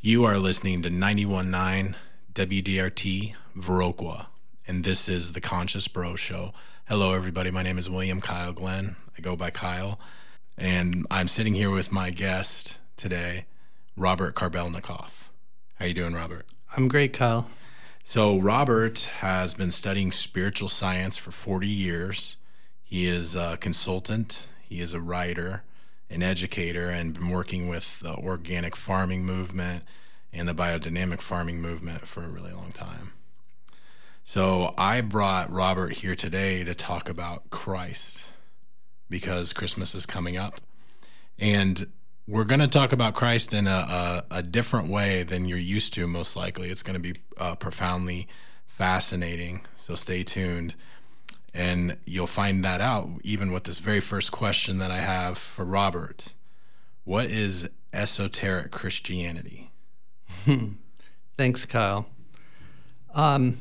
You are listening to 919 WDRT Viroqua, and this is the Conscious Bro Show. Hello, everybody. My name is William Kyle Glenn. I go by Kyle, and I'm sitting here with my guest today, Robert Karbelnikoff. How you doing, Robert? I'm great, Kyle. So, Robert has been studying spiritual science for 40 years. He is a consultant, he is a writer, an educator and been working with the organic farming movement and the biodynamic farming movement for a really long time. So I brought Robert here today to talk about Christ because Christmas is coming up. And we're going to talk about Christ in a, a, a, different way than you're used to, most likely. It's going to be uh, profoundly fascinating. So stay tuned. And you'll find that out even with this very first question that I have for Robert. What is esoteric Christianity? Thanks, Kyle. Um,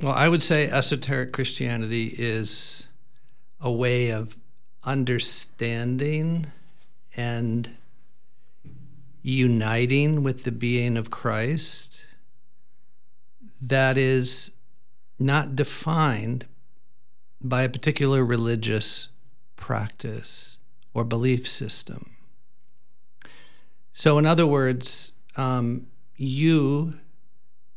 well, I would say esoteric Christianity is a way of understanding and uniting with the being of Christ that is not defined by a particular religious practice or belief system. So, in other words, um, you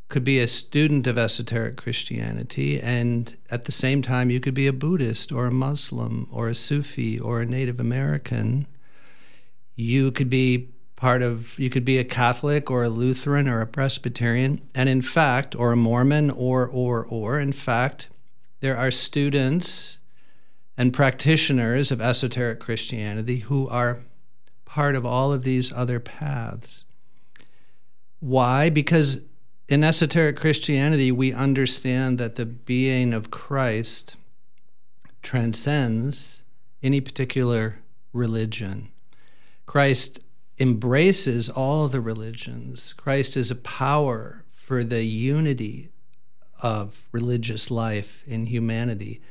could be a student of esoteric Christianity, and at the same time, you could be a Buddhist or a Muslim or a Sufi or a Native American. You could be part of, you could be a Catholic or a Lutheran or a Presbyterian, and in fact, or a Mormon or, or, or, in fact, there are students and practitioners of esoteric Christianity who are part of all of these other paths. Why? Because in esoteric Christianity, we understand that the being of Christ transcends any particular religion. Christ embraces all the religions. Christ is a power for the unity of religious life in humanity.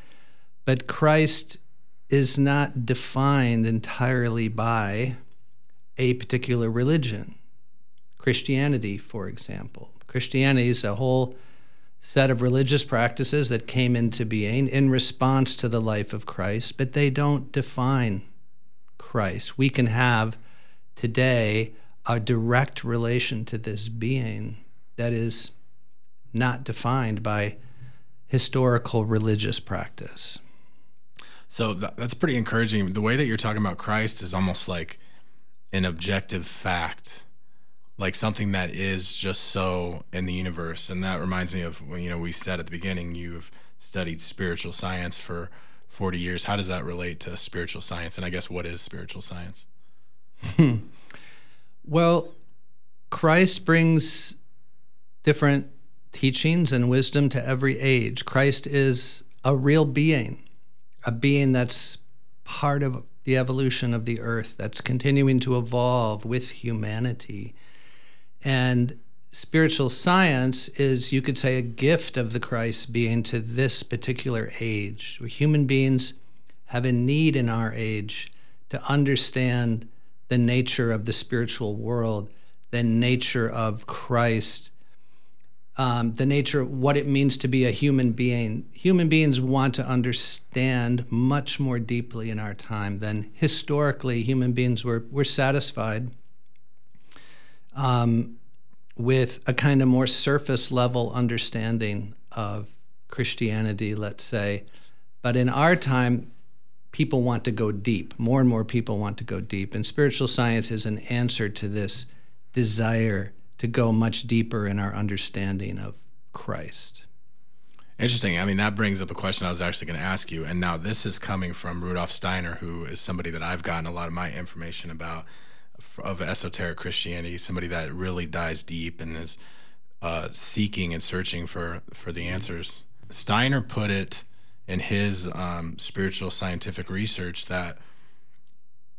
But Christ is not defined entirely by a particular religion. Christianity, for example. Christianity is a whole set of religious practices that came into being in response to the life of Christ, but they don't define Christ. We can have today a direct relation to this being that is not defined by historical religious practice. So that's pretty encouraging. The way that you're talking about Christ is almost like an objective fact, like something that is just so in the universe. And that reminds me of you know we said at the beginning you've studied spiritual science for 40 years. How does that relate to spiritual science? And I guess what is spiritual science? Hmm. well, Christ brings different teachings and wisdom to every age. Christ is a real being, a being that's part of the evolution of the earth, that's continuing to evolve with humanity. And spiritual science is, you could say, a gift of the Christ being to this particular age. Human beings have a need in our age to understand the nature of the spiritual world, the nature of Christ um, the nature of what it means to be a human being. Human beings want to understand much more deeply in our time than historically human beings were, were satisfied um, with a kind of more surface level understanding of Christianity, let's say. But in our time, people want to go deep. More and more people want to go deep. And spiritual science is an answer to this desire to go much deeper in our understanding of Christ. Interesting. I mean, that brings up a question I was actually going to ask you. And now this is coming from Rudolf Steiner, who is somebody that I've gotten a lot of my information about of esoteric Christianity, somebody that really dives deep and is uh, seeking and searching for, for the answers. Steiner put it in his um, spiritual scientific research that,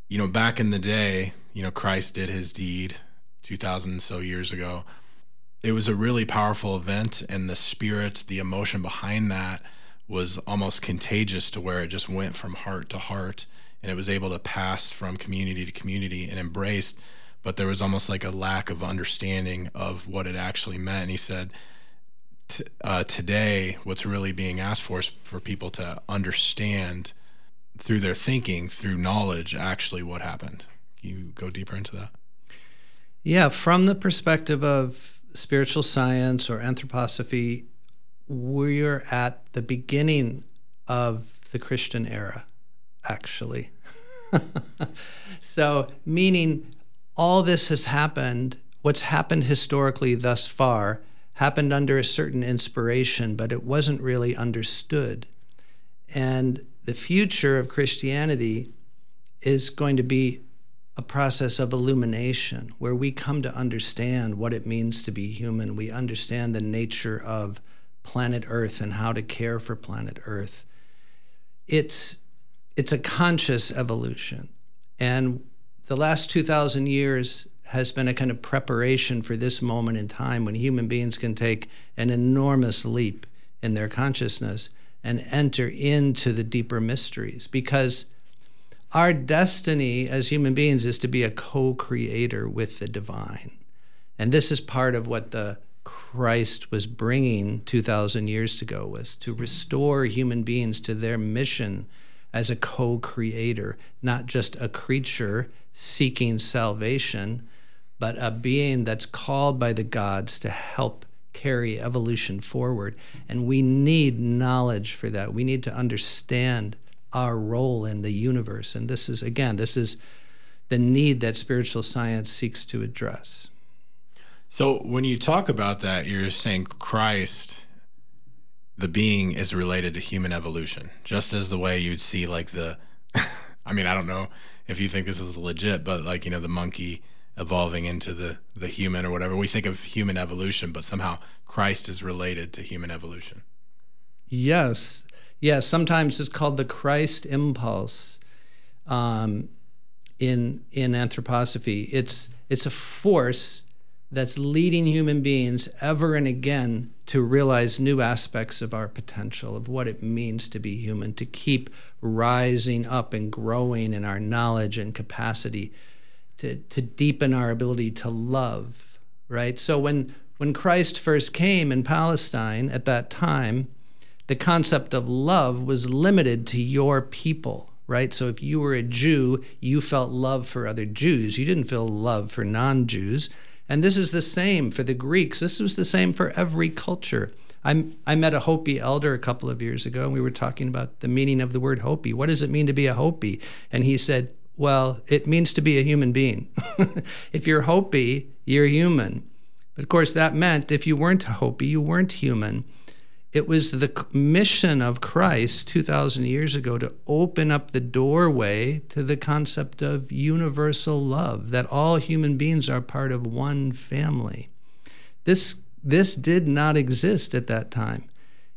you know, back in the day, you know, Christ did his deed 2000 so years ago. It was a really powerful event, and the spirit, the emotion behind that was almost contagious to where it just went from heart to heart and it was able to pass from community to community and embraced but there was almost like a lack of understanding of what it actually meant. And he said, uh, today, what's really being asked for is for people to understand through their thinking, through knowledge, actually what happened. Can you go deeper into that? Yeah, from the perspective of spiritual science or anthroposophy, we're at the beginning of the Christian era, actually. so, meaning all this has happened, what's happened historically thus far, happened under a certain inspiration, but it wasn't really understood. And the future of Christianity is going to be a process of illumination where we come to understand what it means to be human. We understand the nature of planet Earth and how to care for planet Earth. It's it's a conscious evolution. And the last 2000 years has been a kind of preparation for this moment in time when human beings can take an enormous leap in their consciousness and enter into the deeper mysteries because our destiny as human beings is to be a co-creator with the divine and this is part of what the christ was bringing 2000 years ago was to restore human beings to their mission as a co-creator not just a creature seeking salvation but a being that's called by the gods to help carry evolution forward. And we need knowledge for that. We need to understand our role in the universe. And this is, again, this is the need that spiritual science seeks to address. So when you talk about that, you're saying Christ, the being, is related to human evolution, just as the way you'd see, like, the, I mean, I don't know if you think this is legit, but like, you know, the monkey evolving into the the human or whatever. We think of human evolution, but somehow Christ is related to human evolution. Yes, yes. Sometimes it's called the Christ impulse um, in in anthroposophy. It's it's a force that's leading human beings ever and again to realize new aspects of our potential, of what it means to be human, to keep rising up and growing in our knowledge and capacity to, to deepen our ability to love, right? So when, when Christ first came in Palestine at that time, the concept of love was limited to your people, right? So if you were a Jew, you felt love for other Jews. You didn't feel love for non Jews. And this is the same for the Greeks. This was the same for every culture. I, I met a Hopi elder a couple of years ago, and we were talking about the meaning of the word Hopi. What does it mean to be a Hopi? And he said, well, it means to be a human being. if you're Hopi, you're human. But of course, that meant if you weren't Hopi, you weren't human. It was the mission of Christ 2,000 years ago to open up the doorway to the concept of universal love, that all human beings are part of one family. This, this did not exist at that time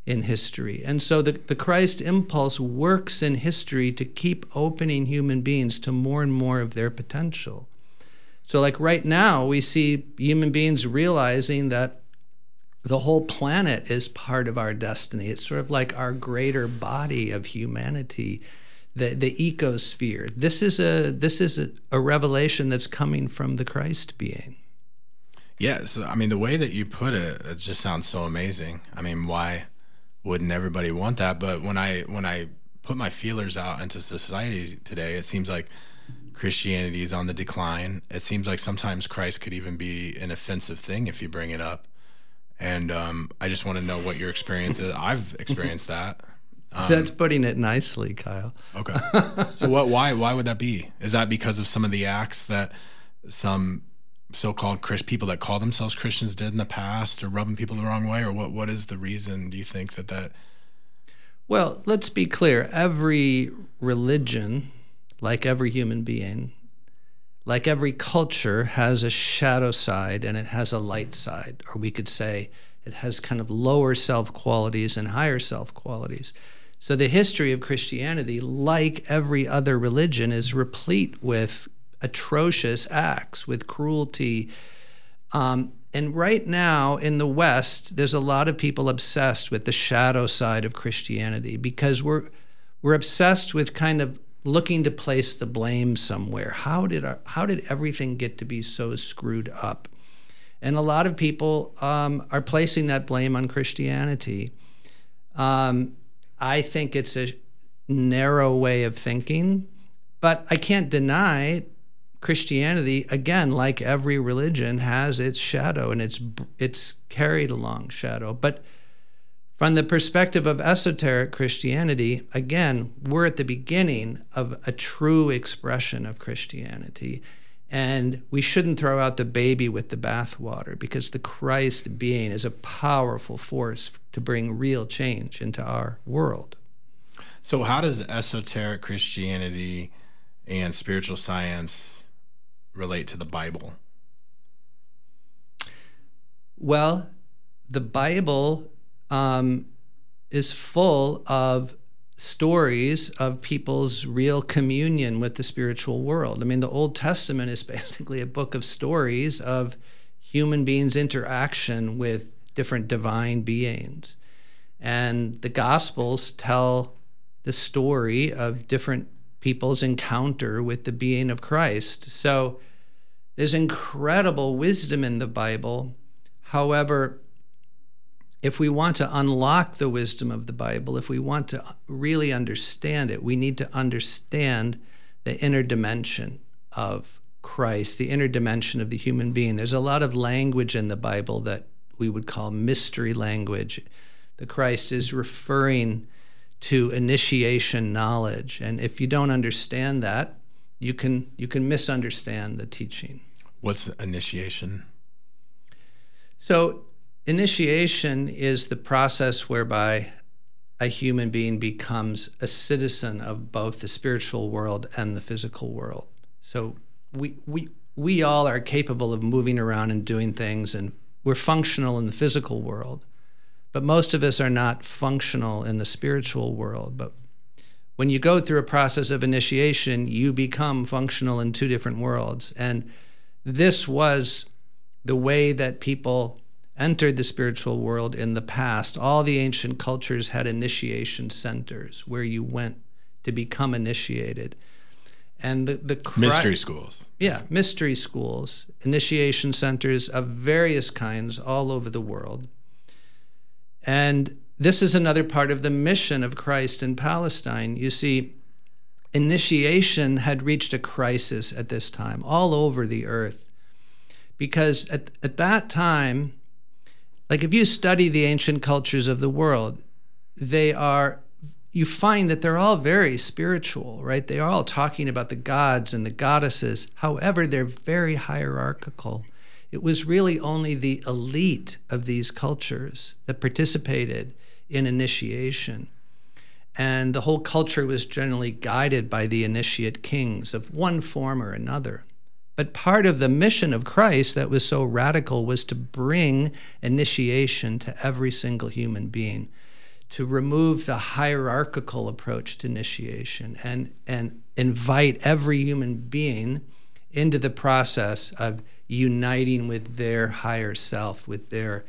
in history. And so the, the Christ impulse works in history to keep opening human beings to more and more of their potential. So, like right now, we see human beings realizing that the whole planet is part of our destiny. It's sort of like our greater body of humanity, the, the ecosphere. This is a this is a, a revelation that's coming from the Christ being. Yeah, so I mean the way that you put it, it just sounds so amazing. I mean, why wouldn't everybody want that? But when I when I put my feelers out into society today, it seems like Christianity is on the decline. It seems like sometimes Christ could even be an offensive thing if you bring it up. And um, I just want to know what your experience is. I've experienced that. Um, That's putting it nicely, Kyle. Okay. So what? Why? Why would that be? Is that because of some of the acts that some so-called Christ people that call themselves Christians did in the past, or rubbing people the wrong way, or what? What is the reason? Do you think that that? Well, let's be clear. Every religion, like every human being, like every culture, has a shadow side and it has a light side, or we could say it has kind of lower self qualities and higher self qualities. So the history of Christianity, like every other religion, is replete with atrocious acts with cruelty. Um, and right now in the West, there's a lot of people obsessed with the shadow side of Christianity because we're we're obsessed with kind of looking to place the blame somewhere. How did our, how did everything get to be so screwed up? And a lot of people um, are placing that blame on Christianity. Um, I think it's a narrow way of thinking, but I can't deny Christianity, again, like every religion, has its shadow and it's it's carried along shadow. But from the perspective of esoteric Christianity, again, we're at the beginning of a true expression of Christianity. And we shouldn't throw out the baby with the bathwater because the Christ being is a powerful force to bring real change into our world. So, how does esoteric Christianity and spiritual science relate to the Bible? Well, the Bible um, is full of stories of people's real communion with the spiritual world. I mean, the Old Testament is basically a book of stories of human beings' interaction with different divine beings. And the Gospels tell the story of different people's encounter with the being of Christ. So there's incredible wisdom in the Bible. However, if we want to unlock the wisdom of the Bible, if we want to really understand it, we need to understand the inner dimension of Christ, the inner dimension of the human being. There's a lot of language in the Bible that we would call mystery language. The Christ is referring to initiation knowledge. And if you don't understand that, you can you can misunderstand the teaching. What's initiation? So initiation is the process whereby a human being becomes a citizen of both the spiritual world and the physical world. So we we we all are capable of moving around and doing things and we're functional in the physical world. But most of us are not functional in the spiritual world. But when you go through a process of initiation, you become functional in two different worlds. And this was the way that people entered the spiritual world in the past. All the ancient cultures had initiation centers where you went to become initiated. And the, the mystery schools. Yeah, mystery schools, initiation centers of various kinds all over the world. And this is another part of the mission of Christ in Palestine. You see, initiation had reached a crisis at this time all over the earth. Because at, at that time, like if you study the ancient cultures of the world, they are, you find that they're all very spiritual, right? They are all talking about the gods and the goddesses. However, they're very hierarchical. It was really only the elite of these cultures that participated in initiation. And the whole culture was generally guided by the initiate kings of one form or another. But part of the mission of Christ that was so radical was to bring initiation to every single human being, to remove the hierarchical approach to initiation and, and invite every human being into the process of uniting with their higher self, with their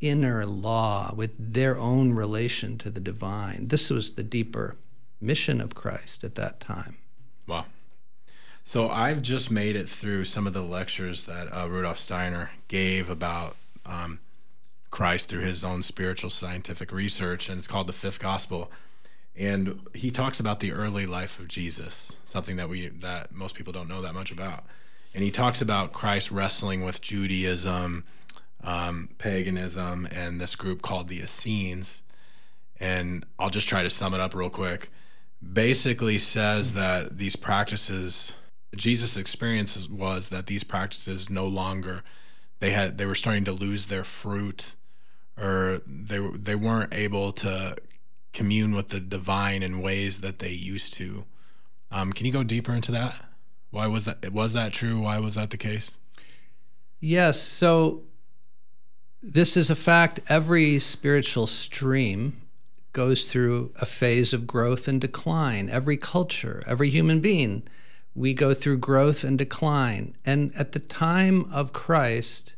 inner law, with their own relation to the divine. This was the deeper mission of Christ at that time. Wow. So I've just made it through some of the lectures that uh, Rudolf Steiner gave about um, Christ through his own spiritual scientific research, and it's called the Fifth Gospel. And he talks about the early life of Jesus, something that we that most people don't know that much about and he talks about Christ wrestling with Judaism, um, paganism, and this group called the Essenes. And I'll just try to sum it up real quick. Basically, says that these practices, Jesus' experience was that these practices no longer they had they were starting to lose their fruit, or they they weren't able to commune with the divine in ways that they used to. Um, can you go deeper into that? Why was that? Was that true? Why was that the case? Yes. So this is a fact. Every spiritual stream goes through a phase of growth and decline. Every culture, every human being, we go through growth and decline. And at the time of Christ,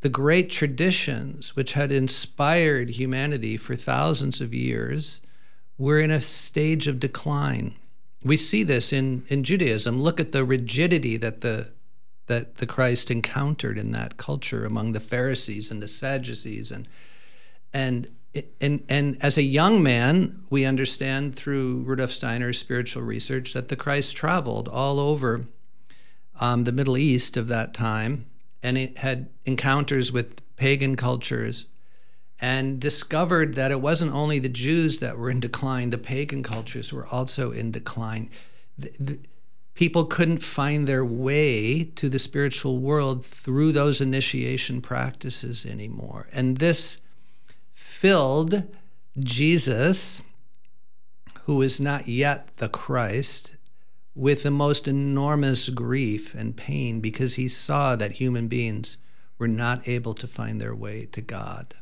the great traditions which had inspired humanity for thousands of years were in a stage of decline we see this in, in Judaism. Look at the rigidity that the that the Christ encountered in that culture among the Pharisees and the Sadducees and and and and as a young man, we understand through Rudolf Steiner's spiritual research that the Christ traveled all over um, the Middle East of that time, and it had encounters with pagan cultures, and discovered that it wasn't only the Jews that were in decline; the pagan cultures were also in decline. The, the, people couldn't find their way to the spiritual world through those initiation practices anymore, and this filled Jesus, who is not yet the Christ, with the most enormous grief and pain because he saw that human beings were not able to find their way to God.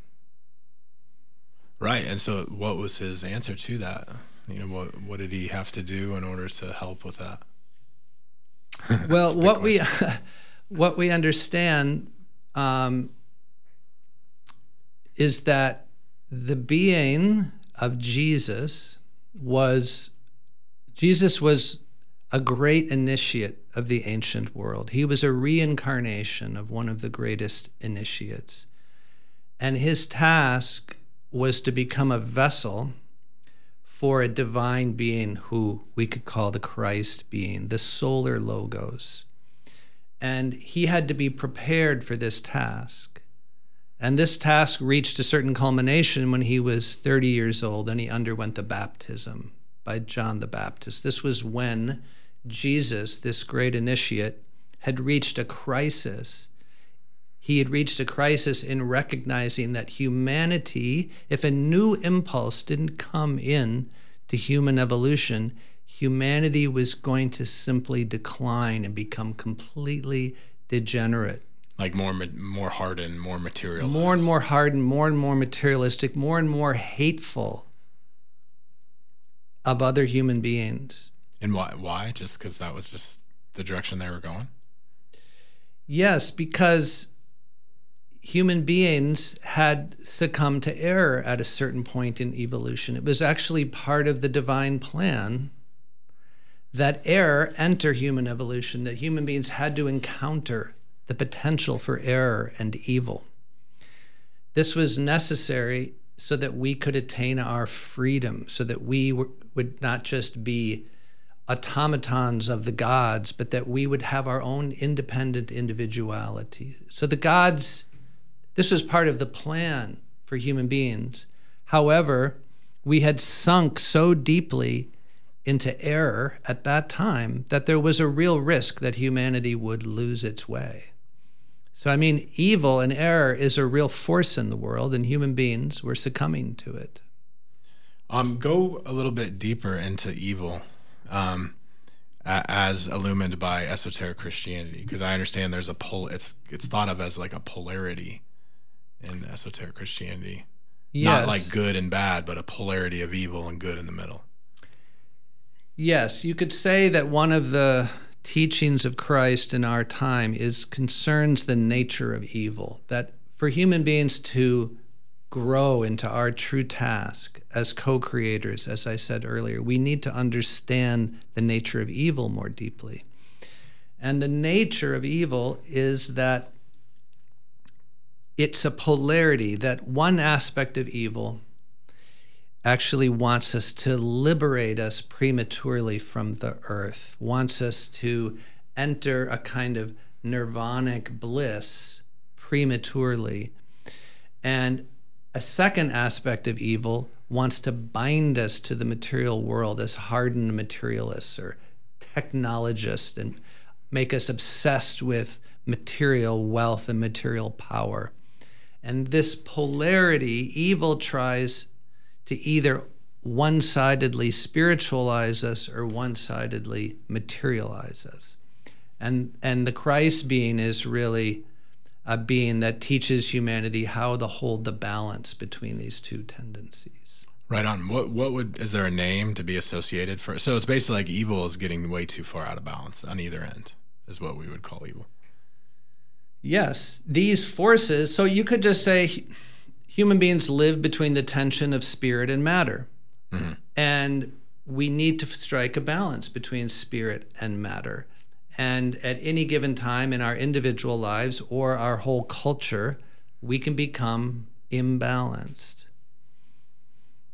Right. And so what was his answer to that? You know, what what did he have to do in order to help with that? well, what we what we understand um, is that the being of Jesus was Jesus was a great initiate of the ancient world. He was a reincarnation of one of the greatest initiates. And his task was to become a vessel for a divine being who we could call the Christ being, the solar logos. And he had to be prepared for this task. And this task reached a certain culmination when he was 30 years old and he underwent the baptism by John the Baptist. This was when Jesus, this great initiate, had reached a crisis. He had reached a crisis in recognizing that humanity, if a new impulse didn't come in to human evolution, humanity was going to simply decline and become completely degenerate like more more hardened, more material, more and more hardened, more and more materialistic, more and more hateful of other human beings. And why? Why? Just because that was just the direction they were going. Yes, because human beings had succumbed to error at a certain point in evolution. It was actually part of the divine plan that error enter human evolution, that human beings had to encounter the potential for error and evil. This was necessary so that we could attain our freedom, so that we would not just be automatons of the gods, but that we would have our own independent individuality. So the gods, this was part of the plan for human beings. However, we had sunk so deeply into error at that time that there was a real risk that humanity would lose its way. So, I mean, evil and error is a real force in the world, and human beings were succumbing to it. Um, go a little bit deeper into evil um, as illumined by esoteric Christianity, because I understand there's a. It's it's thought of as like a polarity in esoteric Christianity, yes. not like good and bad, but a polarity of evil and good in the middle. Yes, you could say that one of the teachings of Christ in our time is concerns the nature of evil. That for human beings to grow into our true task as co creators, as I said earlier, we need to understand the nature of evil more deeply. And the nature of evil is that it's a polarity, that one aspect of evil actually wants us to liberate us prematurely from the earth, wants us to enter a kind of nirvanic bliss prematurely. And a second aspect of evil wants to bind us to the material world as hardened materialists or technologists and make us obsessed with material wealth and material power. And this polarity, evil tries to either one sidedly spiritualize us or one sidedly materialize us. And, and the Christ being is really a being that teaches humanity how to hold the balance between these two tendencies. Right on. What what would is there a name to be associated for? So it's basically like evil is getting way too far out of balance on either end, is what we would call evil. Yes, these forces. So you could just say human beings live between the tension of spirit and matter. Mm-hmm. And we need to strike a balance between spirit and matter. And at any given time in our individual lives or our whole culture, we can become imbalanced.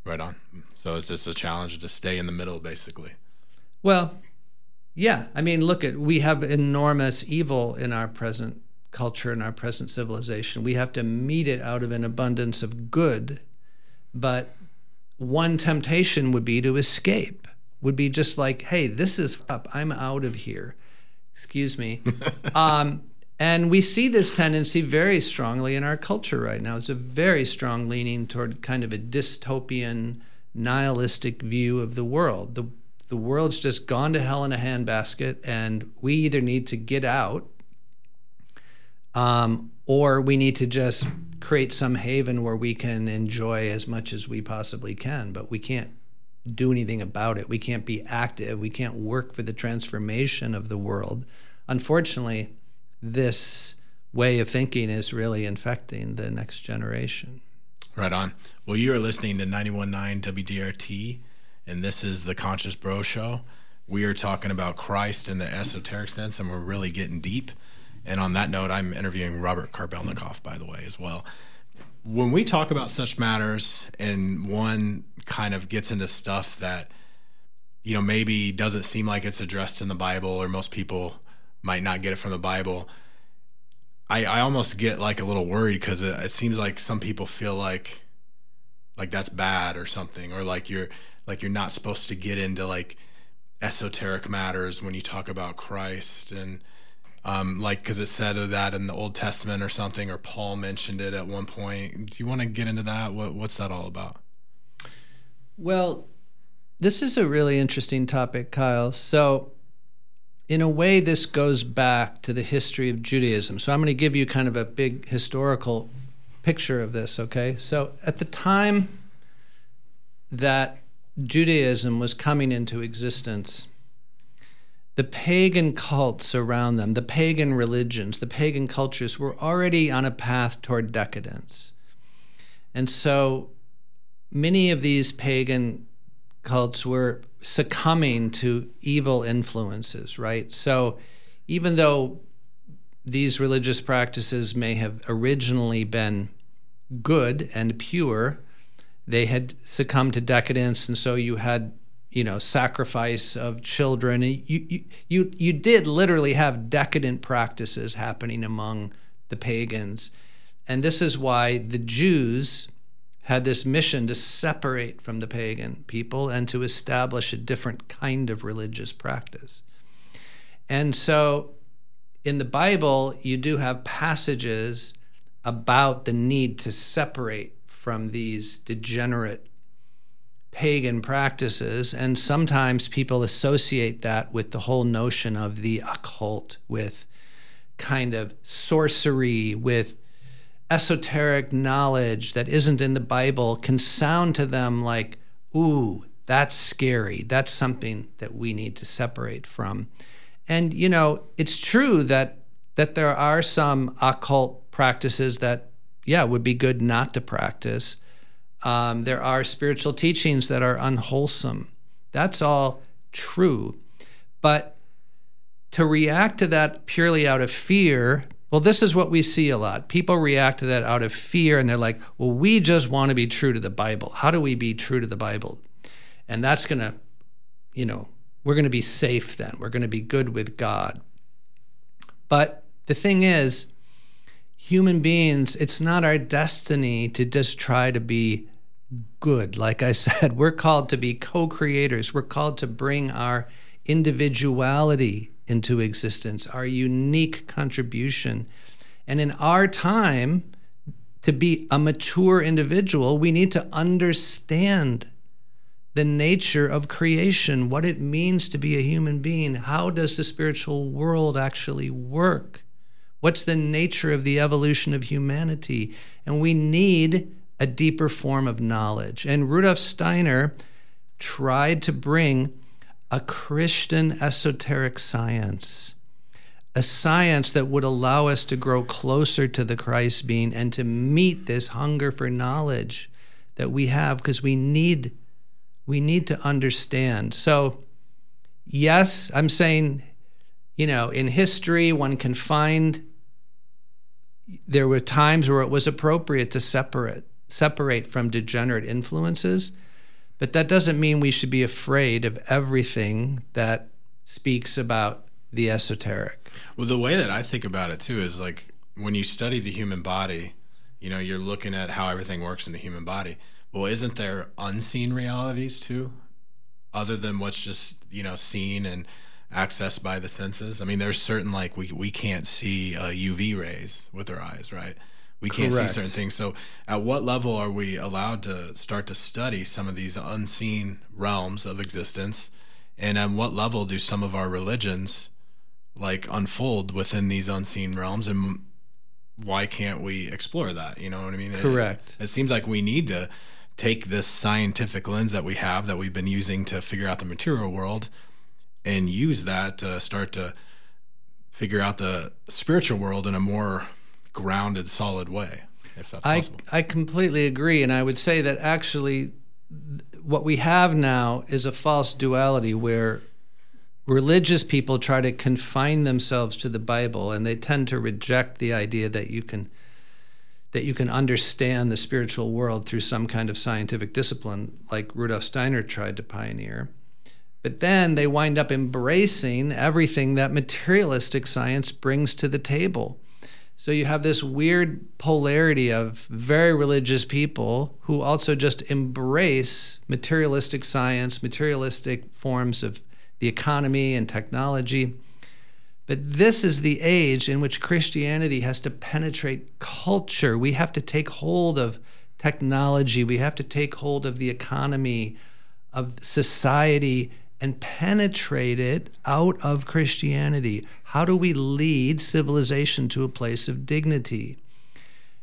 Right on. So it's just a challenge to stay in the middle, basically. Well, yeah. I mean, look at we have enormous evil in our present culture and our present civilization. We have to meet it out of an abundance of good. But one temptation would be to escape, would be just like, hey, this is up. I'm out of here. Excuse me. um, and we see this tendency very strongly in our culture right now. It's a very strong leaning toward kind of a dystopian, nihilistic view of the world. The, the world's just gone to hell in a handbasket, and we either need to get out um, or we need to just create some haven where we can enjoy as much as we possibly can, but we can't do anything about it. We can't be active. We can't work for the transformation of the world. Unfortunately, this way of thinking is really infecting the next generation. Right on. Well, you are listening to 919 WDRT, and this is the Conscious Bro Show. We are talking about Christ in the esoteric sense, and we're really getting deep. And on that note, I'm interviewing Robert Karbelnikoff, by the way, as well. When we talk about such matters, and one kind of gets into stuff that, you know, maybe doesn't seem like it's addressed in the Bible, or most people might not get it from the Bible, I, I almost get like a little worried because it, it seems like some people feel like like that's bad or something, or like you're like you're not supposed to get into like esoteric matters when you talk about Christ and um, like because it said that in the Old Testament or something, or Paul mentioned it at one point. Do you want to get into that? What, what's that all about? Well, this is a really interesting topic, Kyle. So, in a way, this goes back to the history of Judaism. So, I'm going to give you kind of a big historical picture of this, okay? So, at the time that Judaism was coming into existence, the pagan cults around them, the pagan religions, the pagan cultures were already on a path toward decadence. And so many of these pagan cults were succumbing to evil influences, right? So even though these religious practices may have originally been good and pure, they had succumbed to decadence. And so you had you know sacrifice of children. You, you you you did literally have decadent practices happening among the pagans. And this is why the Jews had this mission to separate from the pagan people and to establish a different kind of religious practice. And so in the bible you do have passages about the need to separate from these degenerate pagan practices. And sometimes people associate that with the whole notion of the occult, with kind of sorcery, with esoteric knowledge that isn't in the Bible, can sound to them like, ooh, that's scary. That's something that we need to separate from. And, you know, it's true that that there are some occult practices that, yeah, would be good not to practice. Um, there are spiritual teachings that are unwholesome. That's all true. But to react to that purely out of fear, well, this is what we see a lot. People react to that out of fear and they're like, well, we just want to be true to the Bible. How do we be true to the Bible? And that's going to, you know, we're going to be safe then. We're going to be good with God. But the thing is, human beings, it's not our destiny to just try to be good. Like I said, we're called to be co creators, we're called to bring our individuality into existence, our unique contribution. And in our time, to be a mature individual, we need to understand the nature of creation, what it means to be a human being. How does the spiritual world actually work? What's the nature of the evolution of humanity? And we need a deeper form of knowledge. And Rudolf Steiner tried to bring a Christian esoteric science, a science that would allow us to grow closer to the Christ being and to meet this hunger for knowledge that we have because we need We need to understand. So, yes, I'm saying, you know, in history, one can find there were times where it was appropriate to separate separate from degenerate influences, but that doesn't mean we should be afraid of everything that speaks about the esoteric. Well, the way that I think about it too is like when you study the human body, you know, you're looking at how everything works in the human body. Well, isn't there unseen realities too, other than what's just you know seen and accessed by the senses? I mean, there's certain like we we can't see uh, UV rays with our eyes, right? We can't Correct. see certain things. So, at what level are we allowed to start to study some of these unseen realms of existence? And at what level do some of our religions like unfold within these unseen realms? And why can't we explore that? You know what I mean? It- Correct. It, seems like we need to take this scientific lens that we have that we've been using to figure out the material world and use that to start to figure out the spiritual world in a more grounded, solid way, if that's I, possible. I completely agree. And I would say that actually, what we have now is a false duality where religious people try to confine themselves to the Bible and they tend to reject the idea that you can that you can understand the spiritual world through some kind of scientific discipline like Rudolf Steiner tried to pioneer. But then they wind up embracing everything that materialistic science brings to the table. So you have this weird polarity of very religious people who also just embrace materialistic science, materialistic forms of the economy and technology. But this is the age in which Christianity has to penetrate culture. We have to take hold of technology, we have to take hold of the economy, of society, and penetrate it out of Christianity. How do we lead civilization to a place of dignity?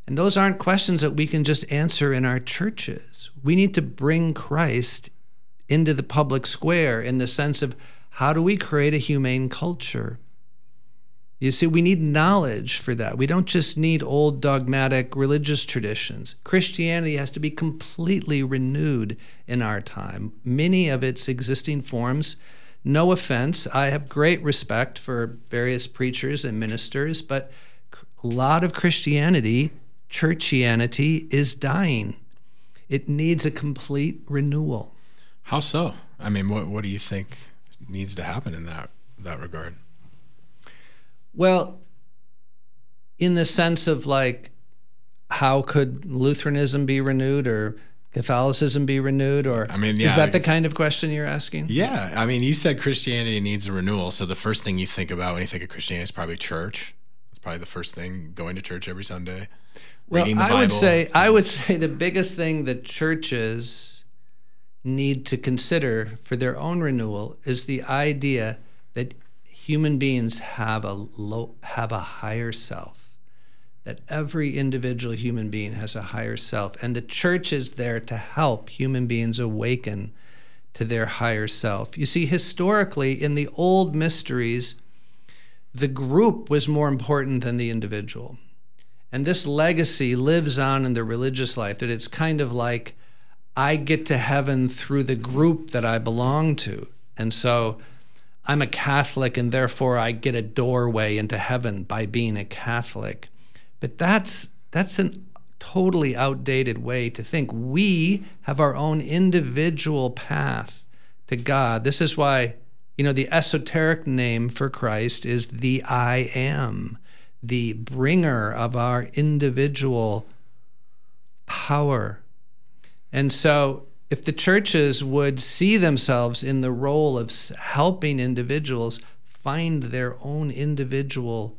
And those aren't questions that we can just answer in our churches. We need to bring Christ into the public square in the sense of how do we create a humane culture? You see, we need knowledge for that. We don't just need old dogmatic religious traditions. Christianity has to be completely renewed in our time. Many of its existing forms, no offense, I have great respect for various preachers and ministers, but a lot of Christianity, churchianity, is dying. It needs a complete renewal. How so? I mean, what what do you think needs to happen in that that regard? Well, in the sense of like, how could Lutheranism be renewed or Catholicism be renewed? Or I mean, is that the kind of question you're asking? Yeah, I mean, you said Christianity needs a renewal, so the first thing you think about when you think of Christianity is probably church. It's probably the first thing going to church every Sunday. Well, reading the I would say I would say the biggest thing that churches need to consider for their own renewal is the idea that human beings have a low, have a higher self. That every individual human being has a higher self, and the church is there to help human beings awaken to their higher self. You see, historically, in the old mysteries, the group was more important than the individual. And this legacy lives on in the religious life, that it's kind of like I get to heaven through the group that I belong to. And so I'm a Catholic, and therefore I get a doorway into heaven by being a Catholic. But that's that's a totally outdated way to think. We have our own individual path to God. This is why, you know, the esoteric name for Christ is the I am, the bringer of our individual power. And so, if the churches would see themselves in the role of helping individuals find their own individual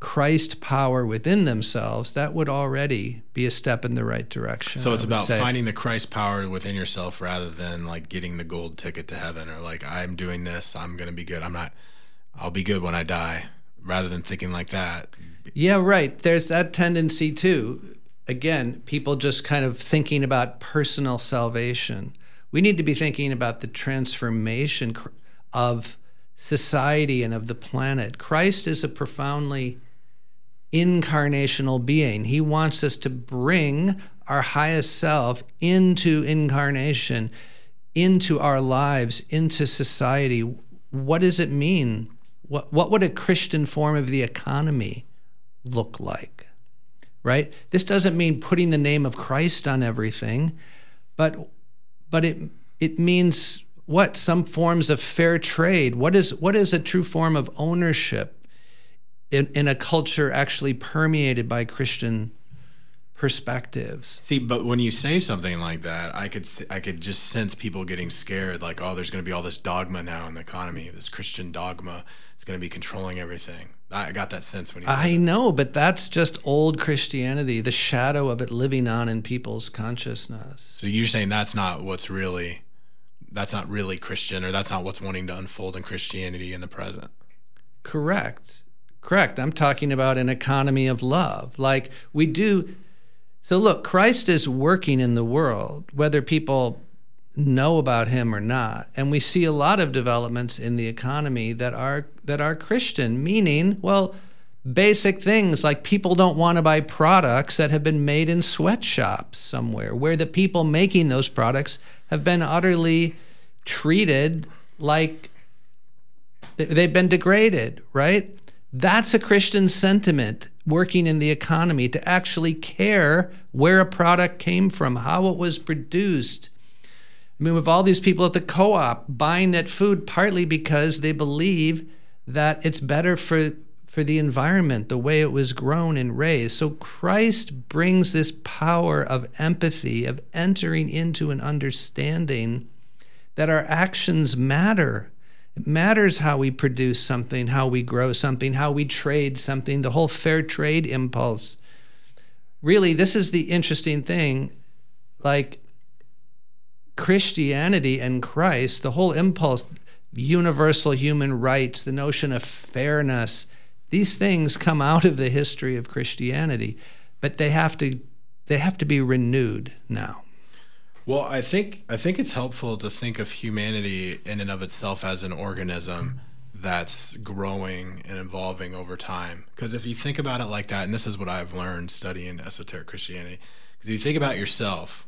Christ power within themselves, that would already be a step in the right direction. So it's about say. finding the Christ power within yourself rather than like getting the gold ticket to heaven or like I'm doing this, I'm going to be good. I'm not I'll be good when I die rather than thinking like that. Yeah, right. There's that tendency too. Again, people just kind of thinking about personal salvation. We need to be thinking about the transformation of society and of the planet. Christ is a profoundly incarnational being. He wants us to bring our highest self into incarnation. into our lives, into society. What does it mean? What, what would a Christian form of the economy look like? Right? This doesn't mean putting the name of Christ on everything, but but it it means what some forms of fair trade. What is what is a true form of ownership in, in a culture actually permeated by Christian perspectives. See, but when you say something like that, I could I could just sense people getting scared. Like, oh, there's going to be all this dogma now in the economy. This Christian dogma is going to be controlling everything. I got that sense when you. I that. know, but that's just old Christianity. The shadow of it living on in people's consciousness. So you're saying that's not what's really, that's not really Christian, or that's not what's wanting to unfold in Christianity in the present. Correct. Correct. I'm talking about an economy of love. Like we do so, look, Christ is working in the world, whether people know about him or not. And we see a lot of developments in the economy that are that are Christian, meaning, well, basic things like people don't want to buy products that have been made in sweatshops somewhere where the people making those products have been utterly treated like they've been degraded, right? That's a Christian sentiment working in the economy to actually care where a product came from, how it was produced. I mean, with all these people at the co op buying that food partly because they believe that it's better for, for the environment, the way it was grown and raised. So Christ brings this power of empathy, of entering into an understanding that our actions matter it matters how we produce something, how we grow something, how we trade something, the whole fair trade impulse. Really, this is the interesting thing. Like Christianity and Christ, the whole impulse, universal human rights, the notion of fairness, these things come out of the history of Christianity, but they have to they have to be renewed now. Well, I think I think it's helpful to think of humanity in and of itself as an organism that's growing and evolving over time. Because if you think about it like that, and this is what I've learned studying esoteric Christianity, because if you think about yourself,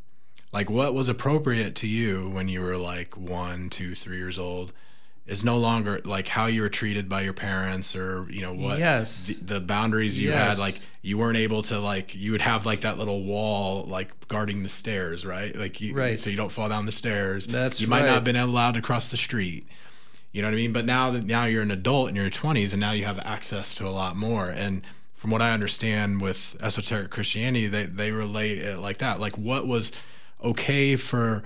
like what was appropriate to you when you were like one, two, three years old, is no longer like how you were treated by your parents or you know what yes. the, the boundaries you yes. had like you weren't able to like you would have like that little wall like guarding the stairs right? Like you, right. so you don't fall down the stairs. That's you might right. not have been allowed to cross the street. You know what i mean? But now that now you're an adult in your 20s and now you have access to a lot more. And from what i understand with esoteric christianity they they relate it like that. Like what was okay for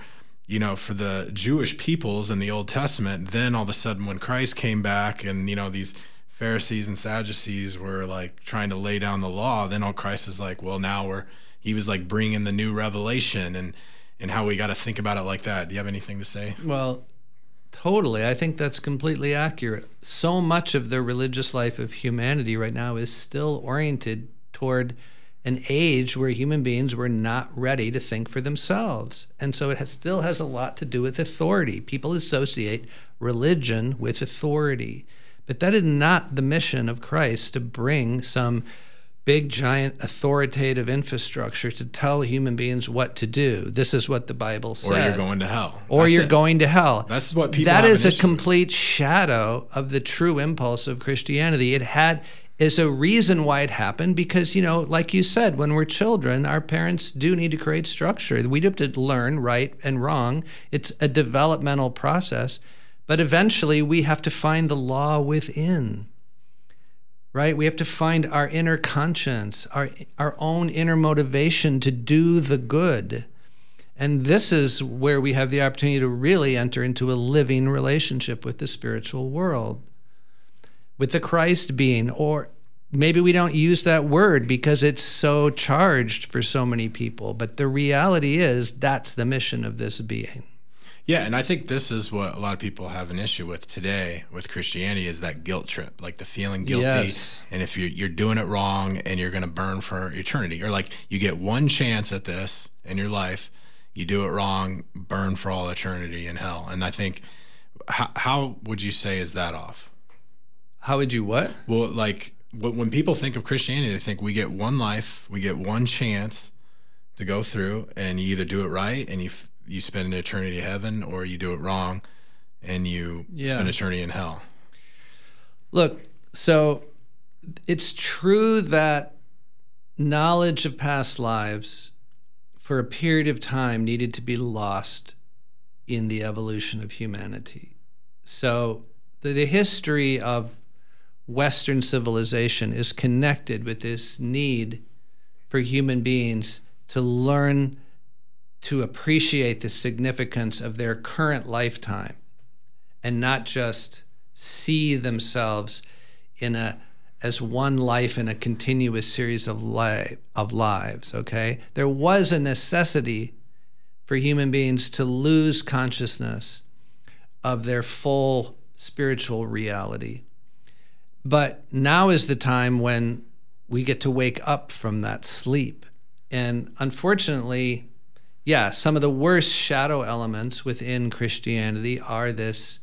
you know, for the Jewish peoples in the Old Testament, then all of a sudden when Christ came back and, you know, these Pharisees and Sadducees were like trying to lay down the law, then all Christ is like, well, now we're, he was like bringing the new revelation and, and how we got to think about it like that. Do you have anything to say? Well, totally. I think that's completely accurate. So much of the religious life of humanity right now is still oriented toward an age where human beings were not ready to think for themselves. And so it has, still has a lot to do with authority. People associate religion with authority. But that is not the mission of Christ to bring some big, giant, authoritative infrastructure to tell human beings what to do. This is what the Bible says. Or you're going to hell. Or That's you're it. going to hell. That's what people. That is a complete with. shadow of the true impulse of Christianity. It had is a reason why it happened because, you know, like you said, when we're children, our parents do need to create structure. We have to learn right and wrong. It's a developmental process. But eventually, we have to find the law within, right? We have to find our inner conscience, our, our own inner motivation to do the good. And this is where we have the opportunity to really enter into a living relationship with the spiritual world with the Christ being, or maybe we don't use that word because it's so charged for so many people. But the reality is that's the mission of this being. Yeah, and I think this is what a lot of people have an issue with today with Christianity is that guilt trip, like the feeling guilty, yes. and if you're you're doing it wrong and you're going to burn for eternity, or like you get one chance at this in your life, you do it wrong, burn for all eternity in hell. And I think how how would you say is that off? How would you what? Well, like when people think of Christianity, they think we get one life, we get one chance to go through, and you either do it right and you you spend an eternity in heaven, or you do it wrong, and you Yeah. spend eternity in hell. Look, so it's true that knowledge of past lives for a period of time needed to be lost in the evolution of humanity. So the, the history of Western civilization is connected with this need for human beings to learn to appreciate the significance of their current lifetime and not just see themselves in a as one life in a continuous series of li- of lives okay? There was a necessity for human beings to lose consciousness of their full spiritual reality but now is the time when we get to wake up from that sleep and unfortunately yeah some of the worst shadow elements within christianity are this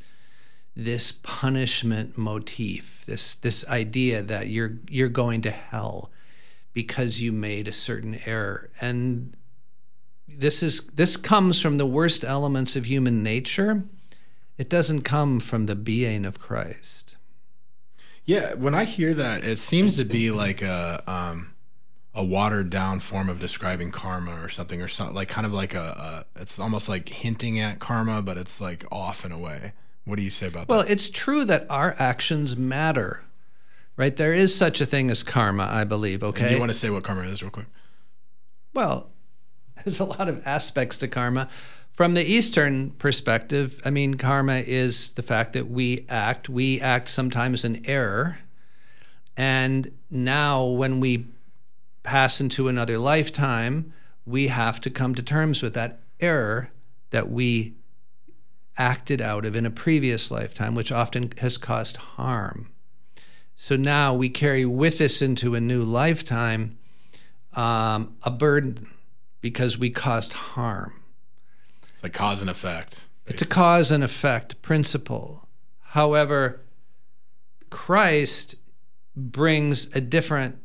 this punishment motif, this this idea that you're you're going to hell because you made a certain error. And this is this comes from the worst elements of human nature. It doesn't come from the being of Christ. Yeah, when I hear that, it seems to be like a um, a watered down form of describing karma or something, or something like kind of like a, a. It's almost like hinting at karma, but it's like off in a way. What do you say about Well, that? Well, it's true that our actions matter, right? There is such a thing as karma, I believe. And Okay. you want to say what karma is, real quick? Well, there's a lot of aspects to karma. From the Eastern perspective, I mean, karma is the fact that we act, we act sometimes in error. And now, when we pass into another lifetime, we have to come to terms with that error that we acted out of in a previous lifetime, which often has caused harm. So now we carry with us into a new lifetime um, a burden because we caused harm. It's like cause and effect. It's a cause and effect principle. However, Christ brings a different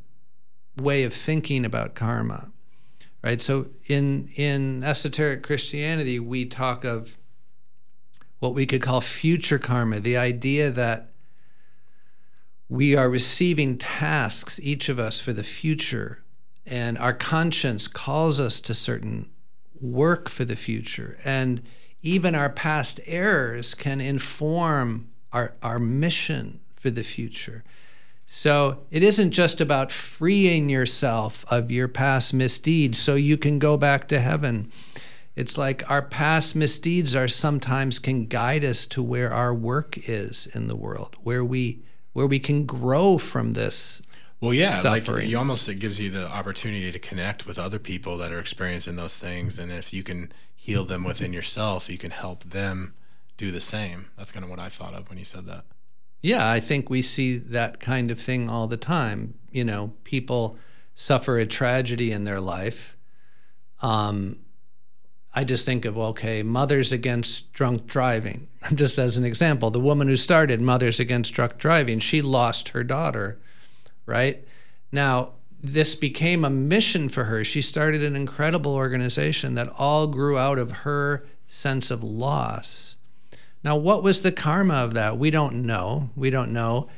way of thinking about karma. Right? So in in esoteric Christianity, we talk of what we could call future karma, the idea that we are receiving tasks, each of us, for the future, and our conscience calls us to certain work for the future. And even our past errors can inform our, our mission for the future. So it isn't just about freeing yourself of your past misdeeds so you can go back to heaven. It's like our past misdeeds are sometimes can guide us to where our work is in the world, where we where we can grow from this. Well, yeah, suffering. like you almost it gives you the opportunity to connect with other people that are experiencing those things, and if you can heal them within yourself, you can help them do the same. That's kind of what I thought of when you said that. Yeah, I think we see that kind of thing all the time. You know, people suffer a tragedy in their life. Um, I just think of okay, Mothers Against Drunk Driving, just as an example. The woman who started Mothers Against Drunk Driving, she lost her daughter, right? Now, this became a mission for her. She started an incredible organization that all grew out of her sense of loss. Now, what was the karma of that? We don't know. We don't know.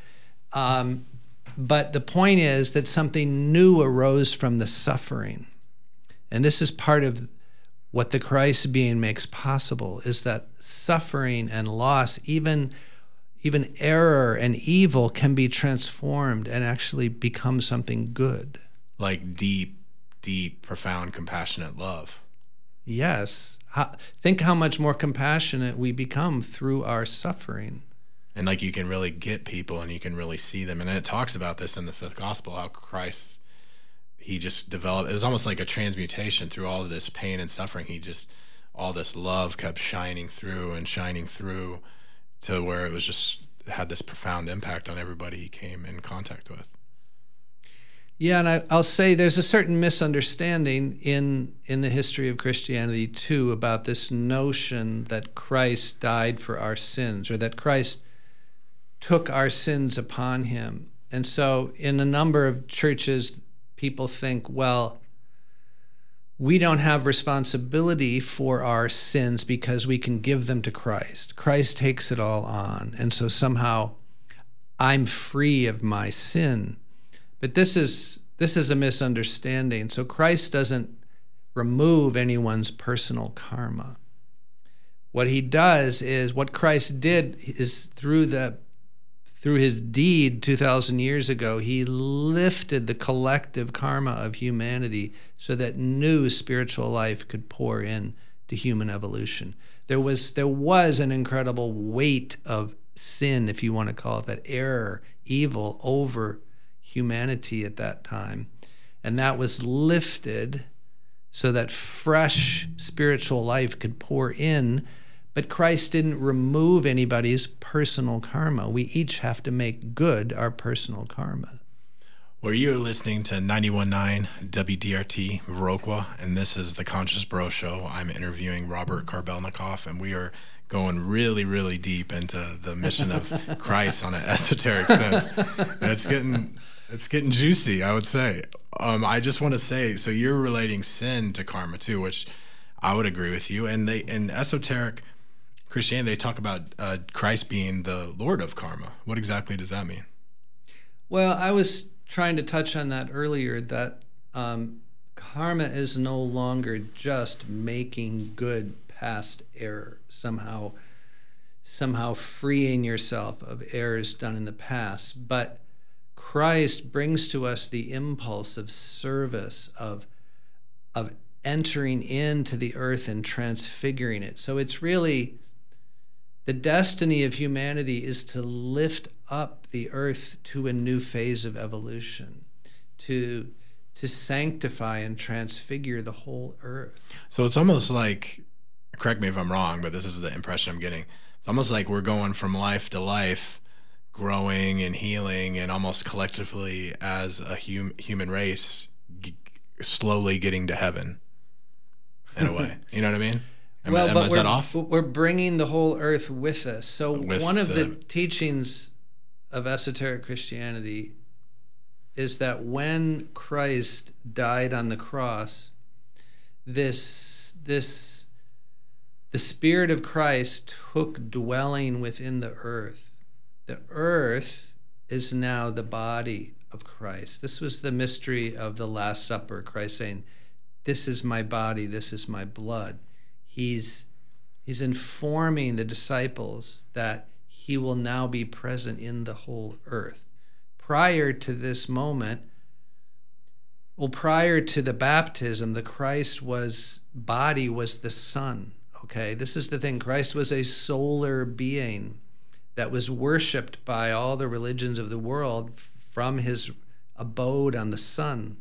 Um, but the point is that something new arose from the suffering. And this is part of what the Christ being makes possible is that suffering and loss, even even error and evil can be transformed and actually become something good. Like deep, deep, profound, compassionate love. Yes. How, think how much more compassionate we become through our suffering. and like you can really get people and you can really see them and it talks about this in the fifth gospel how christ he just developed it was almost like a transmutation through all of this pain and suffering he just all this love kept shining through and shining through to where it was just had this profound impact on everybody he came in contact with Yeah, and I, I'll say there's a certain misunderstanding in in the history of Christianity too about this notion that Christ died for our sins or that Christ took our sins upon him. And so in a number of churches people think, well, we don't have responsibility for our sins because we can give them to Christ. Christ takes it all on. And so somehow I'm free of my sin. But this is this is a misunderstanding. So Christ doesn't remove anyone's personal karma. What he does is what Christ did is through the through his deed 2000 years ago he lifted the collective karma of humanity so that new spiritual life could pour in to human evolution. There was there was an incredible weight of sin if you want to call it that error evil over humanity at that time. And that was lifted so that fresh spiritual life could pour in but Christ didn't remove anybody's personal karma. We each have to make good our personal karma. Well, you're listening to 91.9 WDRT Viroqua, and this is the Conscious Bro Show. I'm interviewing Robert Karbelnikoff, and we are going really, really deep into the mission of Christ on an esoteric sense. And it's getting it's getting juicy, I would say. Um, I just want to say, so you're relating sin to karma too, which I would agree with you. And they in esoteric Christianity, they talk about uh, Christ being the Lord of karma. What exactly does that mean? Well, I was trying to touch on that earlier that um, karma is no longer just making good past error, somehow, somehow freeing yourself of errors done in the past, but Christ brings to us the impulse of service, of, of entering into the earth and transfiguring it. So it's really the destiny of humanity is to lift up the earth to a new phase of evolution, to to sanctify and transfigure the whole earth. So it's almost like correct me if I'm wrong, but this is the impression I'm getting. It's almost like we're going from life to life, growing and healing, and almost collectively as a hum, human race, g- slowly getting to heaven. In a way, you know what I mean? Am well, I, but we're, off? we're bringing the whole earth with us. So with one of the, the teachings of esoteric Christianity is that when Christ died on the cross, this this the spirit of Christ took dwelling within the earth. The earth is now the body of Christ. This was the mystery of the Last Supper, Christ saying, This is my body, this is my blood he's he's informing the disciples that he will now be present in the whole earth. Prior to this moment, well, prior to the baptism, the Christ was body was the sun. Okay, this is the thing. Christ was a solar being that was worshipped by all the religions of the world from his abode on the sun.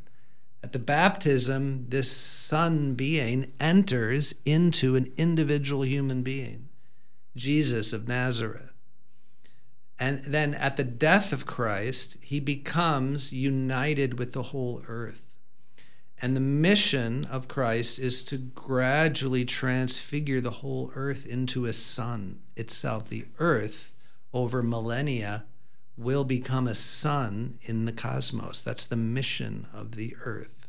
At the baptism, this Sun being enters into an individual human being, Jesus of Nazareth. And then at the death of Christ, he becomes united with the whole earth. And the mission of Christ is to gradually transfigure the whole earth into a sun itself. The earth, over millennia, will become a sun in the cosmos. That's the mission of the earth.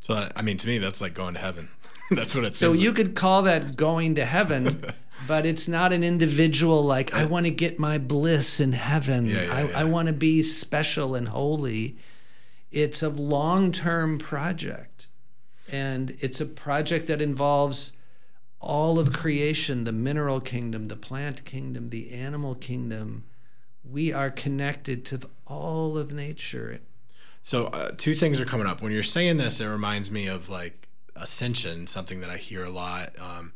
So I mean, to me, that's like going to heaven. that's what it So you like. could call that going to heaven, but it's not an individual like I want to get my bliss in heaven. Yeah, yeah, I, yeah. I want to be special and holy. It's a long-term project, and it's a project that involves all of creation: the mineral kingdom, the plant kingdom, the animal kingdom. We are connected to the, all of nature so uh, two things are coming up. When you're saying this, it reminds me of like ascension, something that I hear a lot um,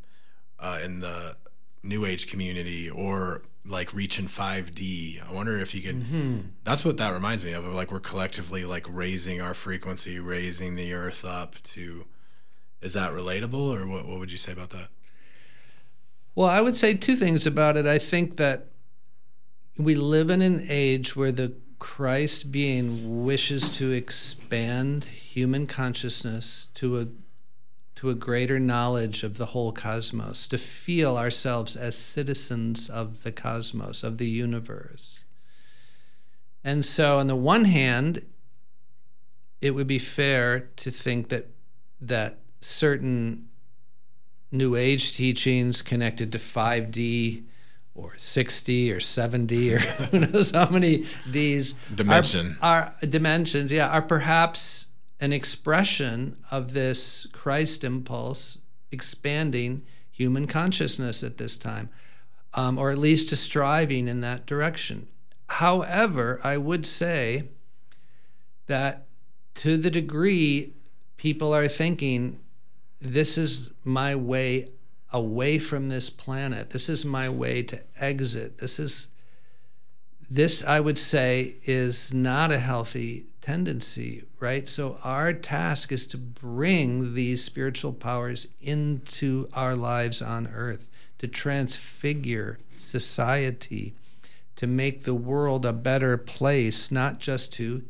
uh, in the New Age community, or like reaching 5D. I wonder if you could. Mm-hmm. That's what that reminds me of. Of like we're collectively like raising our frequency, raising the Earth up to. Is that relatable, or what? What would you say about that? Well, I would say two things about it. I think that we live in an age where the Christ being wishes to expand human consciousness to a to a greater knowledge of the whole cosmos, to feel ourselves as citizens of the cosmos, of the universe. And so on the one hand, it would be fair to think that that certain New Age teachings connected to 5D or 60 or 70 or who knows how many these Dimension. are, are dimensions, yeah, are perhaps an expression of this Christ impulse expanding human consciousness at this time, um, or at least to striving in that direction. However, I would say that to the degree people are thinking, this is my way away from this planet, this is my way to exit, this is. This, I would say, is not a healthy tendency, right? So, our task is to bring these spiritual powers into our lives on earth, to transfigure society, to make the world a better place, not just to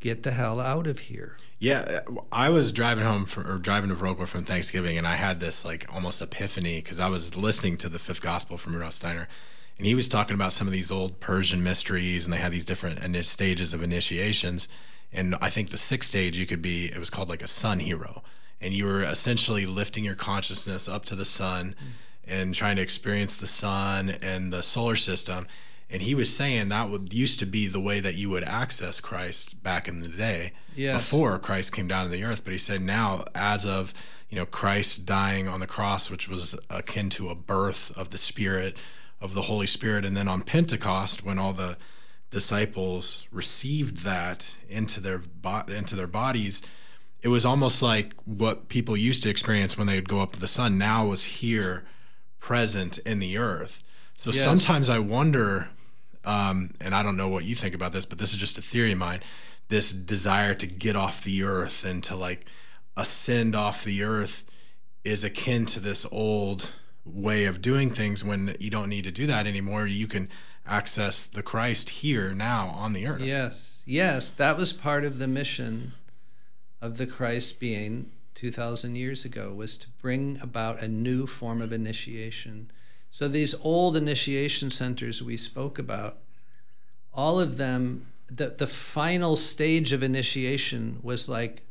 get the hell out of here. Yeah, I was driving home from or driving to Rockwell from Thanksgiving, and I had this like almost epiphany because I was listening to the Fifth Gospel from Rudolf Steiner, and he was talking about some of these old Persian mysteries, and they had these different stages of initiations. And I think the sixth stage you could be, it was called like a sun hero, and you were essentially lifting your consciousness up to the sun, mm. and trying to experience the sun and the solar system and he was saying that would used to be the way that you would access Christ back in the day yes. before Christ came down to the earth. But he said now, as of you know Christ dying on the cross, which was akin to a birth of the Spirit of the Holy Spirit, and then on Pentecost when all the disciples received that into their bo- into their bodies it was almost like what people used to experience when they would go up to the sun now was here present in the earth so yes. sometimes i wonder um, and I don't know what you think about this, but this is just a theory of mine. This desire to get off the earth and to like ascend off the earth is akin to this old way of doing things when you don't need to do that anymore. You can access the Christ here now on the earth. Yes, yes, that was part of the mission of the Christ being 2,000 years ago, was to bring about a new form of initiation so these old initiation centers we spoke about, all of them, the, the final stage of initiation was like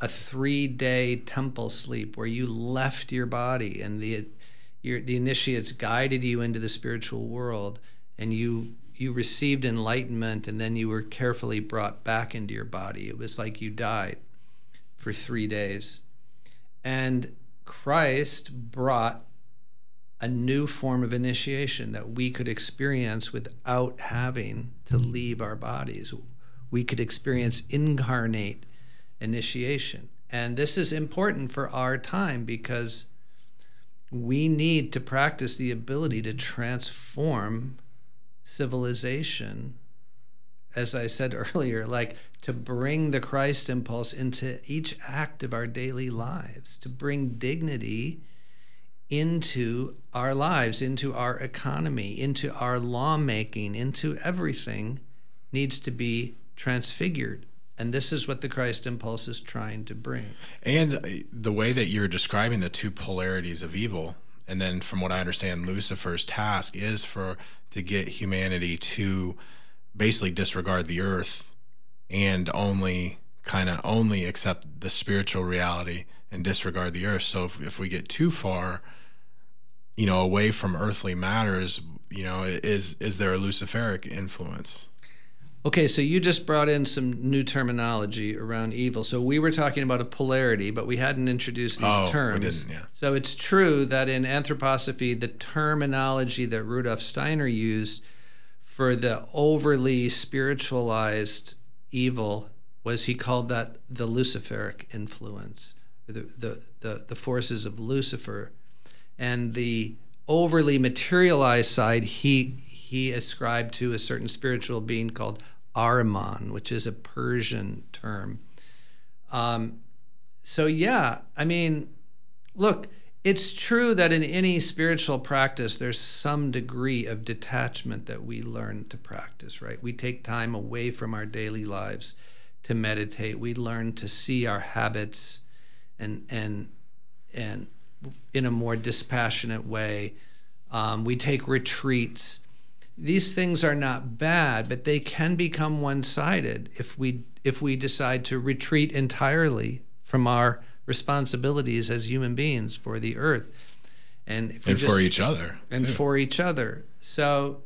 a three day temple sleep where you left your body and the your, the initiates guided you into the spiritual world and you you received enlightenment and then you were carefully brought back into your body. It was like you died for three days. And Christ brought a new form of initiation that we could experience without having to leave our bodies. We could experience incarnate initiation. And this is important for our time because we need to practice the ability to transform civilization, as I said earlier, like to bring the Christ impulse into each act of our daily lives, to bring dignity into our lives, into our economy, into our lawmaking, into everything needs to be transfigured. And this is what the Christ impulse is trying to bring. And uh, the way that you're describing the two polarities of evil, and then from what I understand, Lucifer's task is for to get humanity to basically disregard the earth and only kind of only accept the spiritual reality and disregard the earth. So if, if we get too far, you know, away from earthly matters, you know, is is there a luciferic influence? Okay, so you just brought in some new terminology around evil. So we were talking about a polarity, but we hadn't introduced these oh, terms. We didn't, yeah. So it's true that in anthroposophy, the terminology that Rudolf Steiner used for the overly spiritualized evil was he called that the luciferic influence, the, the, the, the forces of Lucifer and the overly materialized side he he ascribed to a certain spiritual being called Ahriman, which is a Persian term. Um, so yeah, I mean, look, it's true that in any spiritual practice, there's some degree of detachment that we learn to practice. Right? We take time away from our daily lives to meditate. We learn to see our habits and and and in a more dispassionate way. Um, we take retreats. These things are not bad, but they can become one-sided if we if we decide to retreat entirely from our responsibilities as human beings for the earth and, and just, for each other and too. for each other so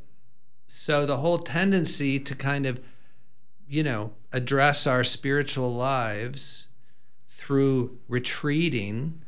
so the whole tendency to kind of you know address our spiritual lives through retreating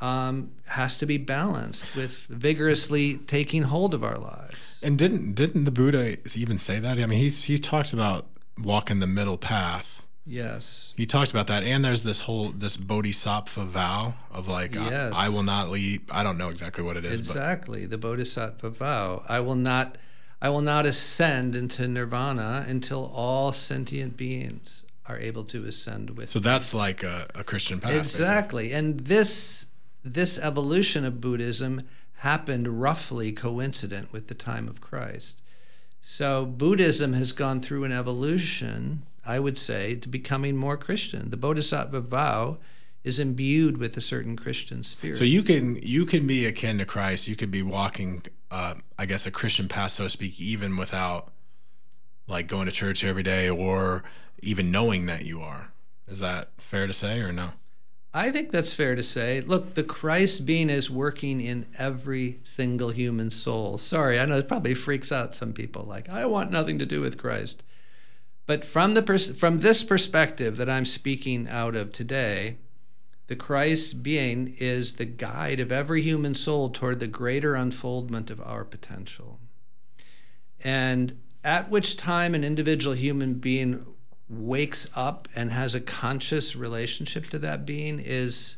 um, has to be balanced with vigorously taking hold of our lives. And didn't didn't the Buddha even say that? I mean, he's he talked about walking the middle path. Yes, he talked about that. And there's this whole this bodhisattva vow of like, yes. I, I, will not leave. I don't know exactly what it is. Exactly, but. the bodhisattva vow. I will not. I will not ascend into nirvana until all sentient beings are able to ascend with. So me. that's like a, a Christian path. Exactly, and this this evolution of Buddhism happened roughly coincident with the time of Christ. So Buddhism has gone through an evolution, I would say, to becoming more Christian. The Bodhisattva vow is imbued with a certain Christian spirit. So you can you can be akin to Christ. You could be walking, uh, I guess, a Christian path, so to speak, even without like going to church every day or even knowing that you are. Is that fair to say or no? I think that's fair to say. Look, the Christ being is working in every single human soul. Sorry, I know it probably freaks out some people. Like, I want nothing to do with Christ. But from the pers- from this perspective that I'm speaking out of today, the Christ being is the guide of every human soul toward the greater unfoldment of our potential. And at which time an individual human being wakes up and has a conscious relationship to that being is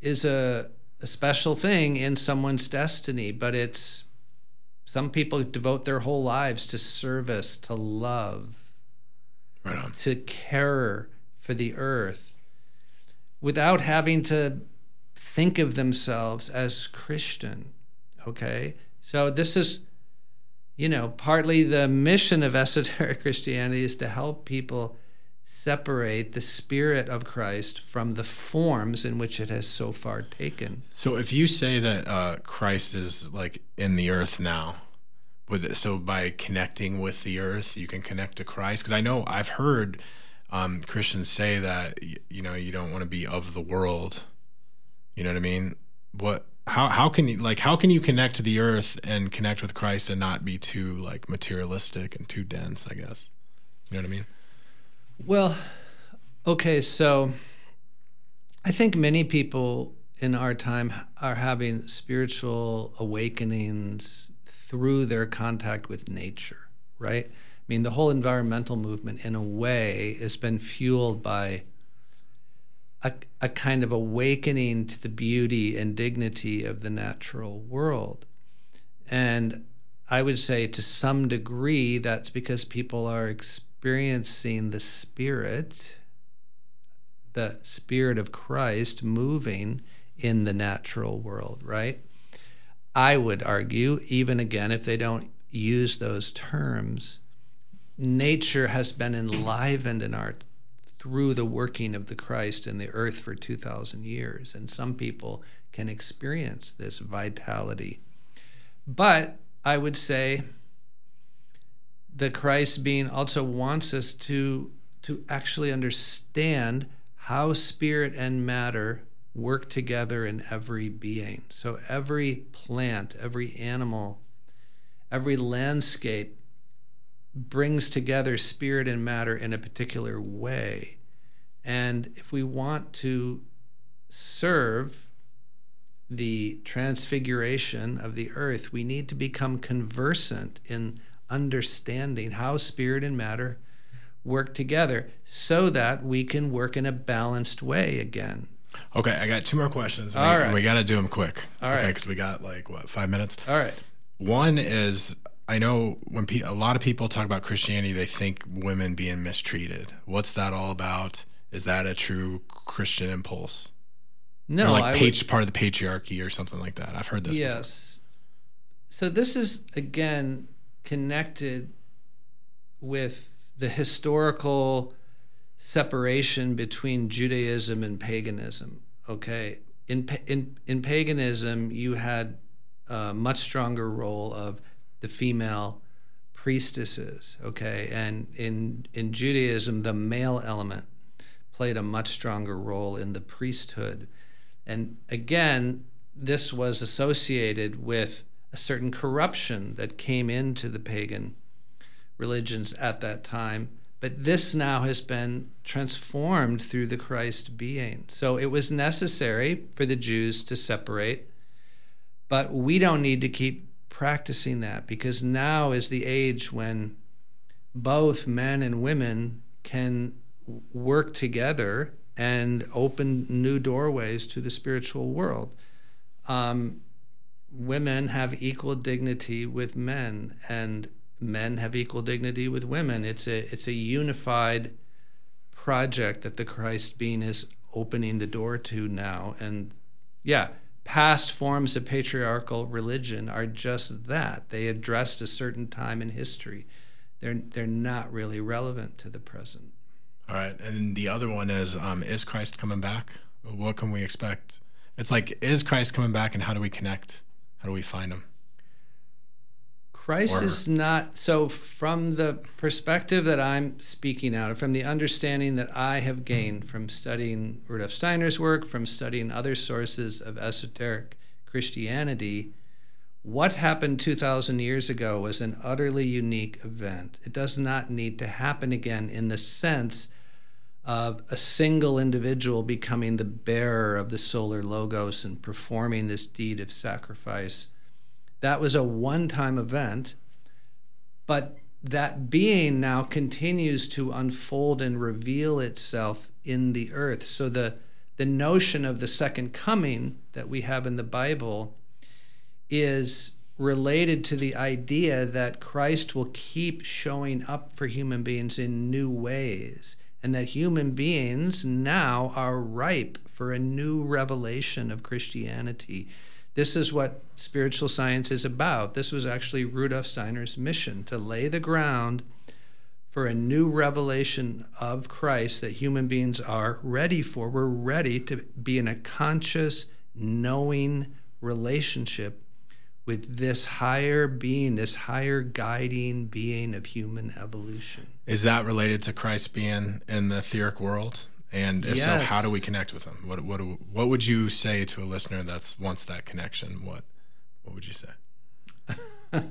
is a, a special thing in someone's destiny but it's some people devote their whole lives to service to love right to care for the earth without having to think of themselves as christian okay? So this is you know, partly the mission of esoteric Christianity is to help people separate the spirit of Christ from the forms in which it has so far taken. So, if you say that uh, Christ is like in the earth now, with it, so by connecting with the earth, you can connect to Christ. Because I know I've heard um, Christians say that you know you don't want to be of the world. You know what I mean? What how how can you like how can you connect to the earth and connect with Christ and not be too like materialistic and too dense, I guess. You know what I mean? Well, okay, so I think many people in our time are having spiritual awakenings through their contact with nature, right? I mean, the whole environmental movement, in a way, has been fueled by a, a kind of awakening to the beauty and dignity of the natural world. And I would say to some degree that's because people are experiencing the spirit, the spirit of Christ moving in the natural world, right? I would argue, even again, if they don't use those terms, nature has been enlivened in our through the working of the Christ in the earth for 2,000 years. And some people can experience this vitality. But I would say the Christ being also wants us to, to actually understand how spirit and matter work together in every being. So every plant, every animal, every landscape brings together spirit and matter in a particular way. And if we want to serve the transfiguration of the earth, we need to become conversant in understanding how spirit and matter work together so that we can work in a balanced way again. Okay, I got two more questions. All we, right. we got to do them quick. All okay, Because we got like, what, five minutes? All right. One is I know when pe- a lot of people talk about Christianity, they think women being mistreated. What's that all about? Is that a true Christian impulse? No, or like would, part of the patriarchy or something like that. I've heard this. Yes. Before. So this is again connected with the historical separation between Judaism and paganism. Okay, in in in paganism, you had a much stronger role of the female priestesses, okay? And in in Judaism, the male element played a much stronger role in the priesthood. And again, this was associated with a certain corruption that came into the pagan religions at that time. But this now has been transformed through the Christ being. So it was necessary for the Jews to separate, but we don't need to keep practicing that because now is the age when both men and women can work together and open new doorways to the spiritual world. Um, women have equal dignity with men, and men have equal dignity with women. It's a it's a unified project that the Christ being is opening the door to now. And yeah, past forms of patriarchal religion are just that. They addressed a certain time in history. They're they're not really relevant to the present. All right, and the other one is um, is Christ coming back? What can we expect? It's like is Christ coming back, and how do we connect? How do we find him? Christ or, is not so from the perspective that I'm speaking out, from the understanding that I have gained from studying Rudolf Steiner's work, from studying other sources of esoteric Christianity, what happened 2,000 years ago was an utterly unique event. It does not need to happen again in the sense of a single individual becoming the bearer of the solar logos and performing this deed of sacrifice. That was a one time event, but that being now continues to unfold and reveal itself in the earth. So the, the notion of the second coming that we have in the Bible is related to the idea that Christ will keep showing up for human beings in new ways and that human beings now are ripe for a new revelation of Christianity. This is what spiritual science is about. This was actually Rudolf Steiner's mission to lay the ground for a new revelation of Christ that human beings are ready for. We're ready to be in a conscious, knowing relationship with this higher being, this higher guiding being of human evolution. Is that related to Christ being in the etheric world? And if yes. so, how do we connect with them? What what what would you say to a listener that wants that connection? What what would you say?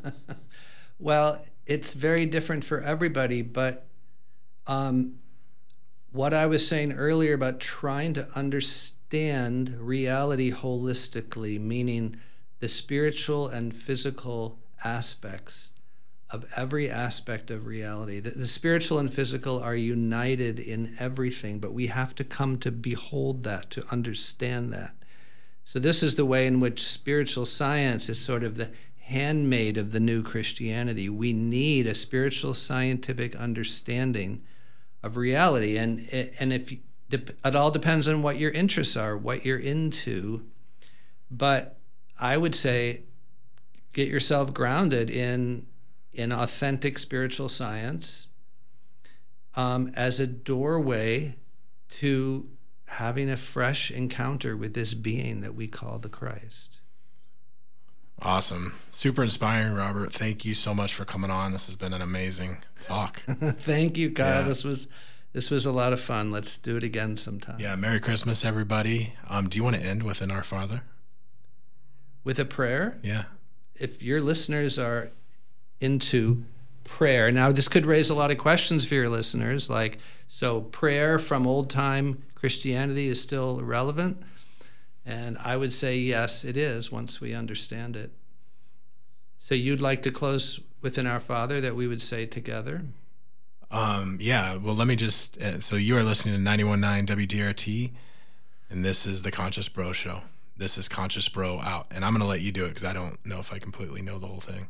well, it's very different for everybody, but um, what I was saying earlier about trying to understand reality holistically, meaning the spiritual and physical aspects of every aspect of reality. The, the, spiritual and physical are united in everything, but we have to come to behold that, to understand that. So, this is the way in which spiritual science is sort of the handmaid of the new Christianity. We need a spiritual scientific understanding of reality. And, and if it all depends on what your interests are, what you're into. But I would say get yourself grounded in in authentic spiritual science um, as a doorway to having a fresh encounter with this being that we call the Christ. Awesome. Super inspiring, Robert. Thank you so much for coming on. This has been an amazing talk. Thank you, Kyle. Yeah. This was this was a lot of fun. Let's do it again sometime. Yeah, Merry Christmas, everybody. Um, do you want to end with an Our Father? with a prayer. Yeah. If your listeners are into prayer, now this could raise a lot of questions for your listeners like, so prayer from old time Christianity is still relevant? And I would say, yes, it is once we understand it. So you'd like to close within our Father that we would say together? Um, yeah, well, let me just. Uh, so you are listening to 91.9 WDRT, and this is the Conscious Bro Show this is Conscious Bro out. And I'm going to let you do it because I don't know if I completely know the whole thing.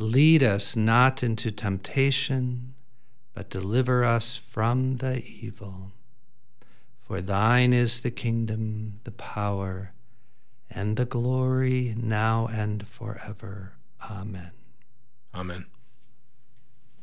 Lead us not into temptation, but deliver us from the evil. For thine is the kingdom, the power, and the glory now and forever. Amen. Amen.